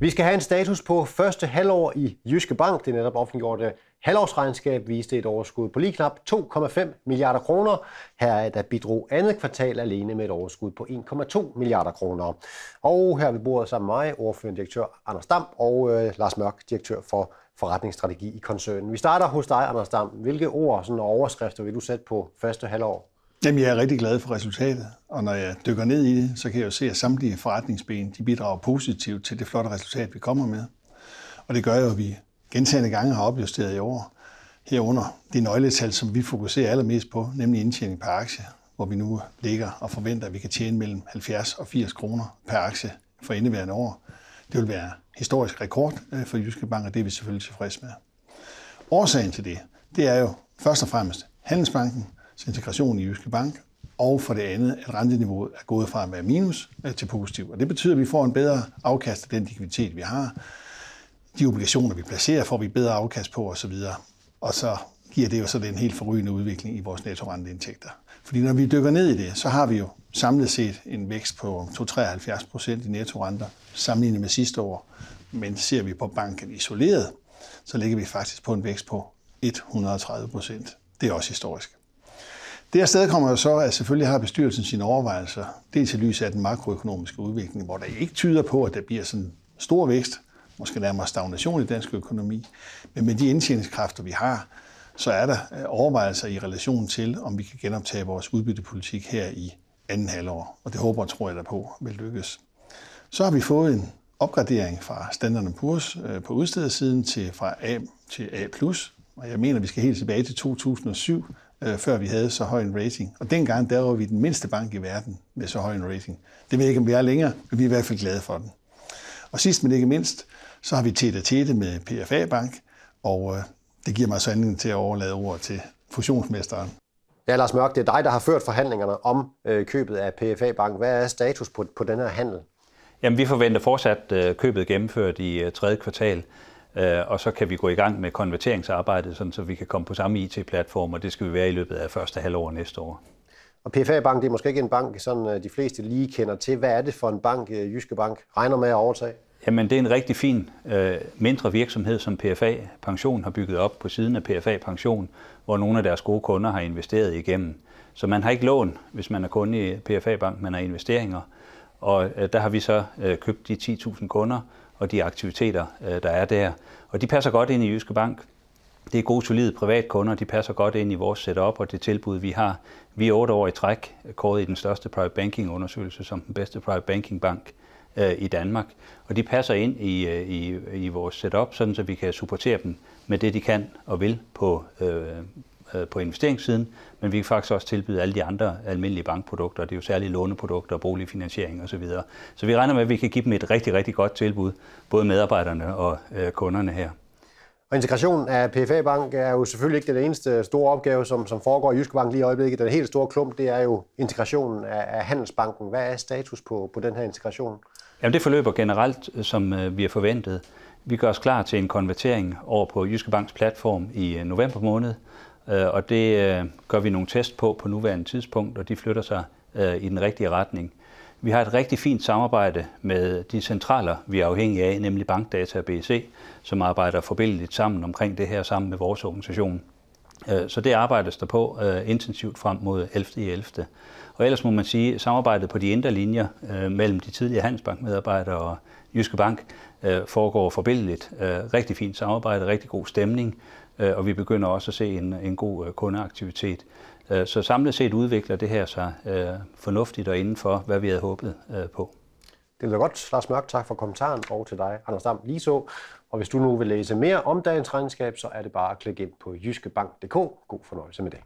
Vi skal have en status på første halvår i Jyske Bank. Det netop offentliggjorte halvårsregnskab viste et overskud på lige knap 2,5 milliarder kroner. Her er der bidrog andet kvartal alene med et overskud på 1,2 milliarder kroner. Og her ved bordet sammen med mig, ordførende direktør Anders Dam og øh, Lars Mørk, direktør for forretningsstrategi i koncernen. Vi starter hos dig, Anders Dam. Hvilke ord sådan, og overskrifter vil du sætte på første halvår? Jamen, jeg er rigtig glad for resultatet, og når jeg dykker ned i det, så kan jeg jo se, at samtlige forretningsben de bidrager positivt til det flotte resultat, vi kommer med. Og det gør jo, at vi gentagende gange har opjusteret i år. Herunder det nøgletal, som vi fokuserer allermest på, nemlig indtjening per aktie, hvor vi nu ligger og forventer, at vi kan tjene mellem 70 og 80 kroner per aktie for indeværende år. Det vil være historisk rekord øh, for Jyske Bank, og det er vi selvfølgelig tilfredse med. Årsagen til det, det er jo først og fremmest Handelsbanken, integration i Jyske Bank, og for det andet, at renteniveauet er gået fra at være minus øh, til positiv. Og det betyder, at vi får en bedre afkast af den likviditet, vi har. De obligationer, vi placerer, får vi bedre afkast på osv. Og så giver det jo så den helt forrygende udvikling i vores nettorenteindtægter. Fordi når vi dykker ned i det, så har vi jo samlet set en vækst på 273 procent i nettorenter sammenlignet med sidste år. Men ser vi på banken isoleret, så ligger vi faktisk på en vækst på 130 procent. Det er også historisk. Det afsted kommer jo så, at selvfølgelig har bestyrelsen sine overvejelser, dels i lyset af den makroøkonomiske udvikling, hvor der ikke tyder på, at der bliver sådan stor vækst, måske nærmere stagnation i dansk økonomi, men med de indtjeningskræfter, vi har, så er der øh, overvejelser i relation til, om vi kan genoptage vores udbyttepolitik her i anden halvår, og det håber og tror jeg der på vil lykkes. Så har vi fået en opgradering fra Standard Poor's øh, på udstedersiden til fra A til A+, og jeg mener, at vi skal helt tilbage til 2007, øh, før vi havde så høj en rating. Og dengang, der var vi den mindste bank i verden med så høj en rating. Det ved jeg ikke, om vi er længere, men vi er i hvert fald glade for den. Og sidst men ikke mindst, så har vi tæt tætte med PFA Bank, og øh, det giver mig så anledning til at overlade ordet til fusionsmesteren. Ja, Lars Mørk, det er dig, der har ført forhandlingerne om øh, købet af PFA Bank. Hvad er status på, på den her handel? Jamen, vi forventer fortsat øh, købet gennemført i øh, tredje kvartal. Øh, og så kan vi gå i gang med konverteringsarbejdet, sådan så vi kan komme på samme IT-platform, og det skal vi være i løbet af første halvår næste år. Og PFA Bank, det er måske ikke en bank, sådan øh, de fleste lige kender til. Hvad er det for en bank, øh, Jyske Bank regner med at overtage? Jamen, det er en rigtig fin øh, mindre virksomhed, som PFA Pension har bygget op på siden af PFA Pension, hvor nogle af deres gode kunder har investeret igennem. Så man har ikke lån, hvis man er kunde i PFA Bank, man har investeringer. Og øh, der har vi så øh, købt de 10.000 kunder, og de aktiviteter, øh, der er der. Og de passer godt ind i Jyske Bank. Det er gode, solide privatkunder, de passer godt ind i vores setup og det tilbud, vi har. Vi er otte år i træk kåret i den største private banking undersøgelse som den bedste private banking bank øh, i Danmark. Og de passer ind i, øh, i, i vores setup, sådan så vi kan supportere dem med det, de kan og vil på, Øh, på investeringssiden, men vi kan faktisk også tilbyde alle de andre almindelige bankprodukter. Det er jo særligt låneprodukter, boligfinansiering osv. Så, så vi regner med, at vi kan give dem et rigtig, rigtig godt tilbud, både medarbejderne og øh, kunderne her. Og integrationen af PFA Bank er jo selvfølgelig ikke den eneste store opgave, som, som foregår i Jyske Bank lige i øjeblikket. Den helt store klump, det er jo integrationen af, af Handelsbanken. Hvad er status på, på den her integration? Jamen det forløber generelt, som øh, vi har forventet. Vi gør os klar til en konvertering over på Jyske Banks platform i øh, november måned, Øh, Øh, og det øh, gør vi nogle test på på nuværende tidspunkt, og de flytter sig øh, i den rigtige retning. Vi har et rigtig fint samarbejde med de centraler, vi er afhængige af, nemlig Bankdata og BC, som arbejder forbindeligt sammen omkring det her sammen med vores organisation. Så det arbejdes der på intensivt frem mod 11. 11. Og ellers må man sige, at samarbejdet på de indre linjer mellem de tidligere Handelsbankmedarbejdere og Jyske Bank foregår forbindeligt. Rigtig fint samarbejde, rigtig god stemning, Øh, og vi begynder også at se en, en god øh, kundeaktivitet. Øh, så samlet set udvikler det her sig fornuftigt og inden for, hvad vi havde håbet på. Det lyder godt. Lars Mørk, tak for kommentaren, og til dig, Anders Dam, lige så. Og hvis du nu vil læse mere om dagens regnskab, så er det bare at klikke ind på jyskebank.dk. God fornøjelse med det.